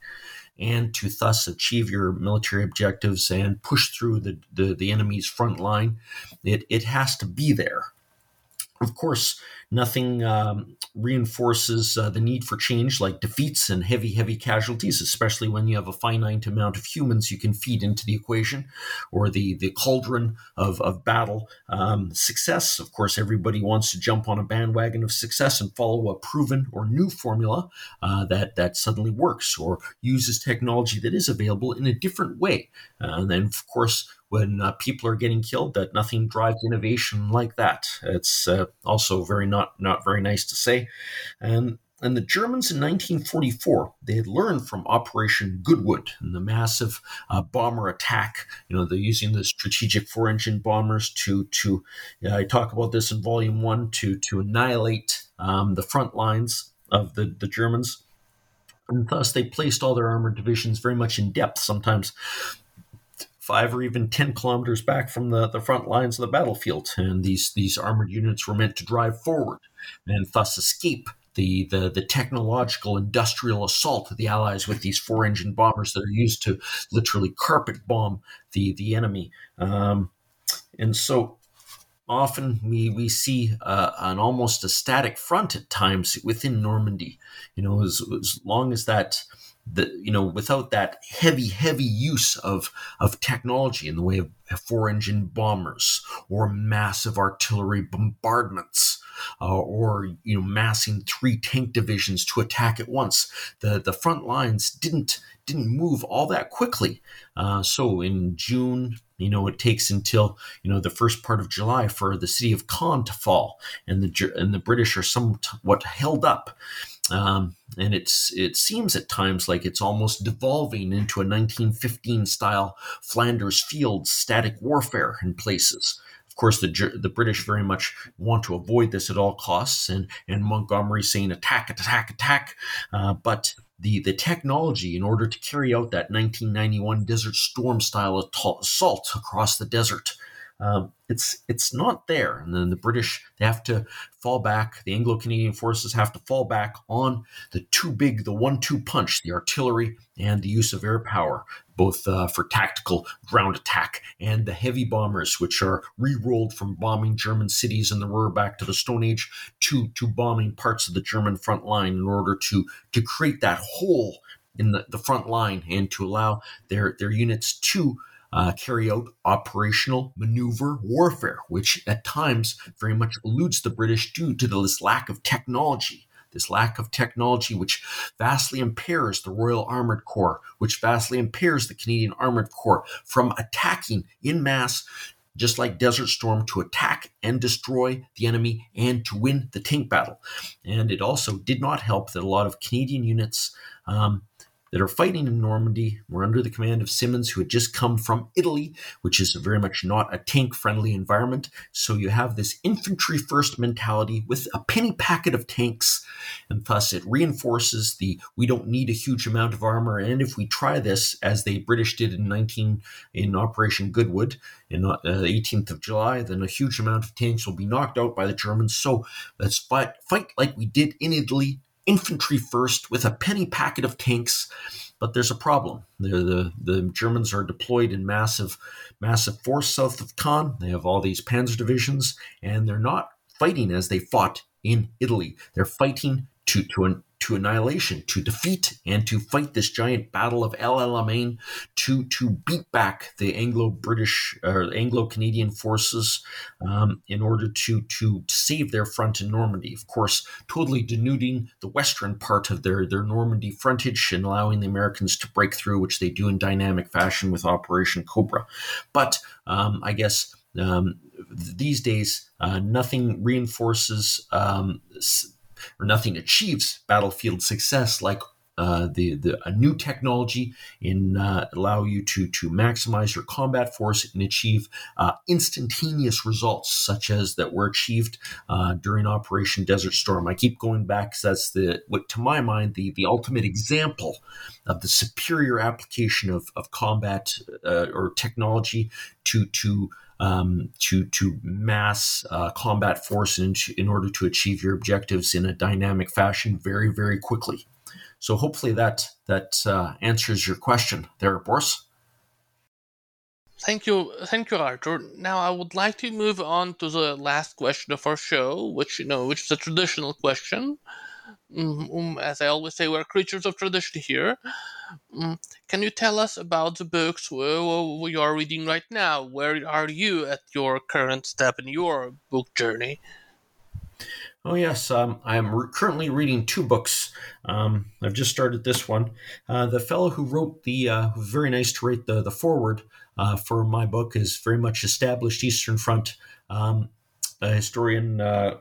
and to thus achieve your military objectives and push through the, the, the enemy's front line it, it has to be there. Of course, nothing um, reinforces uh, the need for change like defeats and heavy, heavy casualties, especially when you have a finite amount of humans you can feed into the equation or the, the cauldron of, of battle. Um, success, of course, everybody wants to jump on a bandwagon of success and follow a proven or new formula uh, that, that suddenly works or uses technology that is available in a different way. Uh, and then, of course, when uh, people are getting killed that nothing drives innovation like that it's uh, also very not not very nice to say and and the Germans in 1944, they had learned from Operation Goodwood and the massive uh, bomber attack. You know, they're using the strategic four-engine bombers to to. I talk about this in Volume One to to annihilate um, the front lines of the the Germans, and thus they placed all their armored divisions very much in depth. Sometimes five or even 10 kilometers back from the, the front lines of the battlefield. And these, these armored units were meant to drive forward and thus escape the, the, the technological industrial assault of the Allies with these four engine bombers that are used to literally carpet bomb the, the enemy. Um, and so often we, we see uh, an almost a static front at times within Normandy. You know, as, as long as that the you know without that heavy heavy use of of technology in the way of four engine bombers or massive artillery bombardments uh, or you know massing three tank divisions to attack at once the the front lines didn't didn't move all that quickly. Uh, so in June you know it takes until you know the first part of July for the city of Caen to fall and the and the British are somewhat held up um, and it's it seems at times like it's almost devolving into a 1915 style Flanders Field static warfare in places. Of course, the the British very much want to avoid this at all costs, and and Montgomery saying attack, attack, attack. Uh, but the the technology in order to carry out that 1991 Desert Storm style assault across the desert um, it's it's not there. And then the British they have to fall back. The Anglo-Canadian forces have to fall back on the two big, the one-two punch, the artillery and the use of air power, both uh, for tactical ground attack and the heavy bombers, which are re-rolled from bombing German cities in the Ruhr back to the Stone Age to to bombing parts of the German front line in order to to create that hole in the, the front line and to allow their their units to uh, carry out operational maneuver warfare, which at times very much eludes the British due to this lack of technology this lack of technology, which vastly impairs the Royal Armored Corps, which vastly impairs the Canadian Armored Corps from attacking in mass just like Desert Storm, to attack and destroy the enemy and to win the tank battle. And it also did not help that a lot of Canadian units um, that are fighting in Normandy were under the command of Simonds, who had just come from Italy, which is very much not a tank friendly environment. So you have this infantry first mentality with a penny packet of tanks, and thus it reinforces the we don't need a huge amount of armor. And if we try this, as the British did in 19 in Operation Goodwood in uh, the 18th of July, then a huge amount of tanks will be knocked out by the Germans. So let's fight, fight like we did in Italy infantry first with a penny packet of tanks. But there's a problem. The, the, the Germans are deployed in massive, massive force south of Caen. They have all these panzer divisions, and they're not fighting as they fought in Italy. They're fighting to, to an to annihilation, to defeat and to fight this giant battle of El Alamein, to to beat back the Anglo-British or Anglo-Canadian forces um, in order to to save their front in Normandy. Of course, totally denuding the western part of their their Normandy frontage and allowing the Americans to break through, which they do in dynamic fashion with Operation Cobra. But um, I guess. Um, these days, uh, nothing reinforces um, or nothing achieves battlefield success like uh, the, the a new technology in uh, allow you to to maximize your combat force and achieve uh, instantaneous results, such as that were achieved uh, during Operation Desert Storm. I keep going back because that's the what to my mind the the ultimate example of the superior application of of combat uh, or technology to to um, to to mass uh, combat force in, in order to achieve your objectives in a dynamic fashion very very quickly. So hopefully that that uh, answers your question there, Boris. Thank you, thank you, Arthur. Now I would like to move on to the last question of our show, which you know, which is a traditional question. Um, as I always say, we're creatures of tradition here. Um, can you tell us about the books you are reading right now? Where are you at your current step in your book journey? Oh yes, um, I am re- currently reading two books. Um, I've just started this one. Uh, the fellow who wrote the uh, very nice to write the the foreword uh, for my book is very much established Eastern Front um, a historian, uh,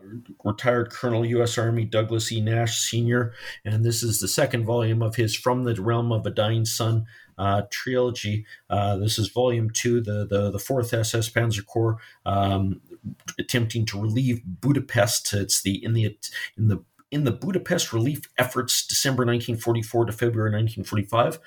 retired Colonel U.S. Army Douglas E. Nash Sr., and this is the second volume of his From the Realm of a Dying Sun uh, trilogy. Uh, this is volume two, the the, the fourth SS Panzer Corps um, attempting to relieve Budapest. It's the in the in the in the Budapest relief efforts, December 1944 to February 1945,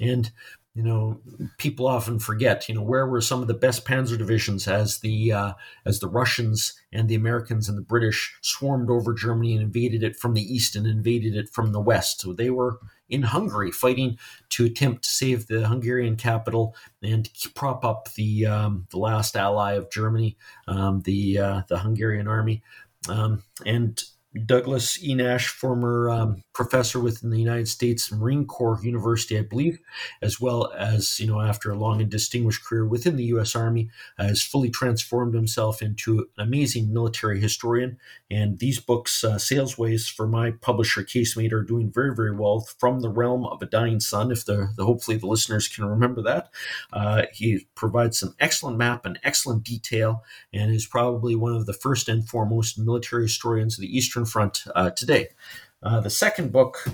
and you know, people often forget, you know, where were some of the best panzer divisions as the uh, as the Russians and the Americans and the British swarmed over Germany and invaded it from the east and invaded it from the west. So they were in Hungary fighting to attempt to save the Hungarian capital and prop up the um, the last ally of Germany, um, the uh, the Hungarian army. Um, and Douglas E. Nash, former um, professor within the United States Marine Corps University, I believe, as well as, you know, after a long and distinguished career within the U.S. Army, has fully transformed himself into an amazing military historian. And these books, uh, Sailsways, for my publisher, Casemate, are doing very, very well from the realm of a dying sun, if the, the hopefully the listeners can remember that. Uh, he provides some excellent map and excellent detail and is probably one of the first and foremost military historians of the Eastern Front uh, today. Uh, the second book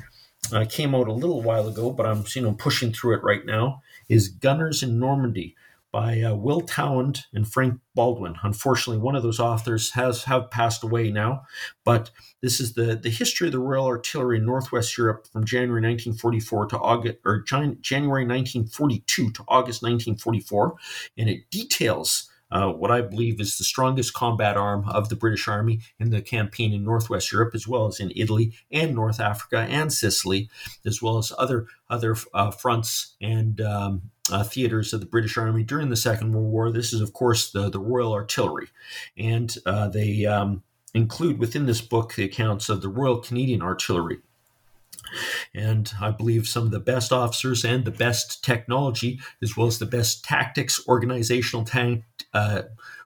uh, came out a little while ago, but I'm you know pushing through it right now. Is Gunners in Normandy by uh, Will Townend and Frank Baldwin. Unfortunately, one of those authors has have passed away now, but this is the the history of the Royal Artillery in Northwest Europe from January 1944 to August or January 1942 to August 1944, and it details uh, what I believe is the strongest combat arm of the British Army in the campaign in Northwest Europe, as well as in Italy and North Africa and Sicily, as well as other other uh, fronts and um, uh, theaters of the British Army during the Second World War. This is, of course, the, the Royal Artillery, and uh, they um, include within this book the accounts of the Royal Canadian Artillery. And I believe some of the best officers and the best technology, as well as the best tactics, organizational tank, uh,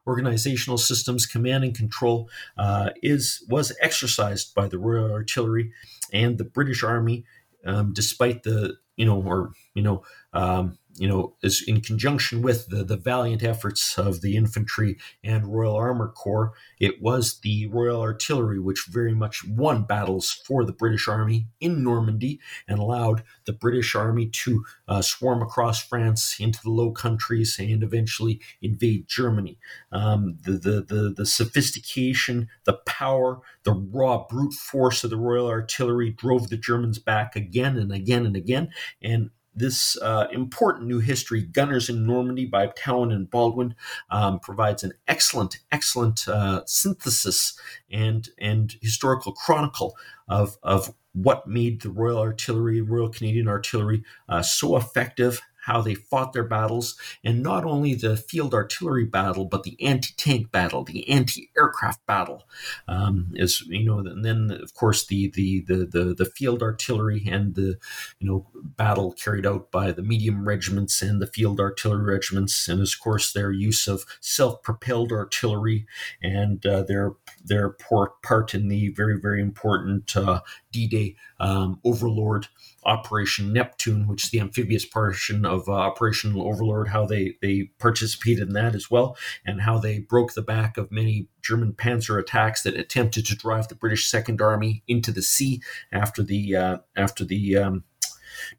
organizational systems, command and control, uh, is was exercised by the Royal Artillery and the British Army, um, despite the you know or you know um, you know, is in conjunction with the, the valiant efforts of the infantry and Royal Armor Corps, it was the Royal Artillery which very much won battles for the British Army in Normandy and allowed the British Army to uh, swarm across France into the Low Countries and eventually invade Germany. Um, the, the, the, the sophistication, the power, the raw brute force of the Royal Artillery drove the Germans back again and again and again. And this uh, important new history, Gunners in Normandy by Cowan and Baldwin, um, provides an excellent, excellent uh, synthesis and and historical chronicle of of what made the Royal Artillery, Royal Canadian Artillery, uh, so effective, how they fought their battles, and not only the field artillery battle, but the anti-tank battle, the anti-aircraft battle, um, is you know, and then of course the, the the the the field artillery and the you know battle carried out by the medium regiments and the field artillery regiments, and of course their use of self-propelled artillery and uh, their their part in the very very important uh, D-Day um, Overlord Operation Neptune, which is the amphibious portion of uh, Operation Overlord, how they, they participated in that as well, and how they broke the back of many German panzer attacks that attempted to drive the British Second Army into the sea after the uh, after the um,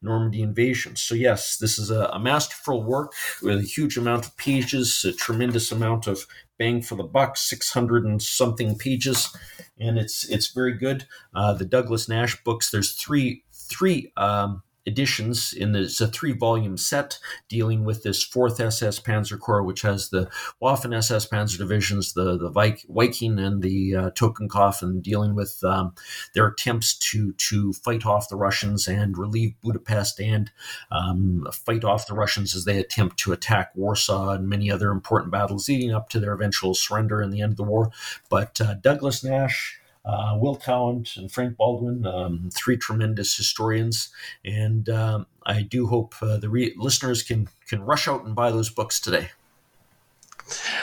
Normandy invasion. So yes, this is a, a, masterful work with a huge amount of pages, a tremendous amount of bang for the buck, six hundred and something pages, and it's it's very good. Uh, the Douglas Nash books. There's three three um, editions in this a three volume set dealing with this fourth SS Panzer Corps, which has the Waffen SS Panzer divisions, the the Viking and the uh, Totenkopf, and dealing with um, their attempts to to fight off the Russians and relieve Budapest and um, fight off the Russians as they attempt to attack Warsaw and many other important battles leading up to their eventual surrender and the end of the war. But uh, Douglas Nash uh, Will Cowan and Frank Baldwin, um, three tremendous historians, and um, I do hope uh, the re- listeners can can rush out and buy those books today.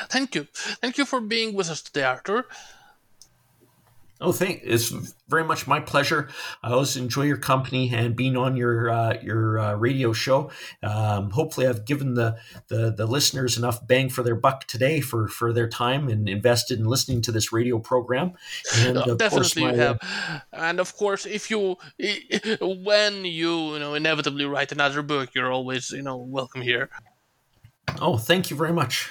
Thank you, thank you for being with us today, Arthur. Oh, thank. It's very much my pleasure. I always enjoy your company and being on your uh, your uh, radio show. Um, hopefully, I've given the, the the listeners enough bang for their buck today for for their time and invested in listening to this radio program. And definitely my, you have. And of course, if you when you you know inevitably write another book, you're always you know welcome here. Oh, thank you very much.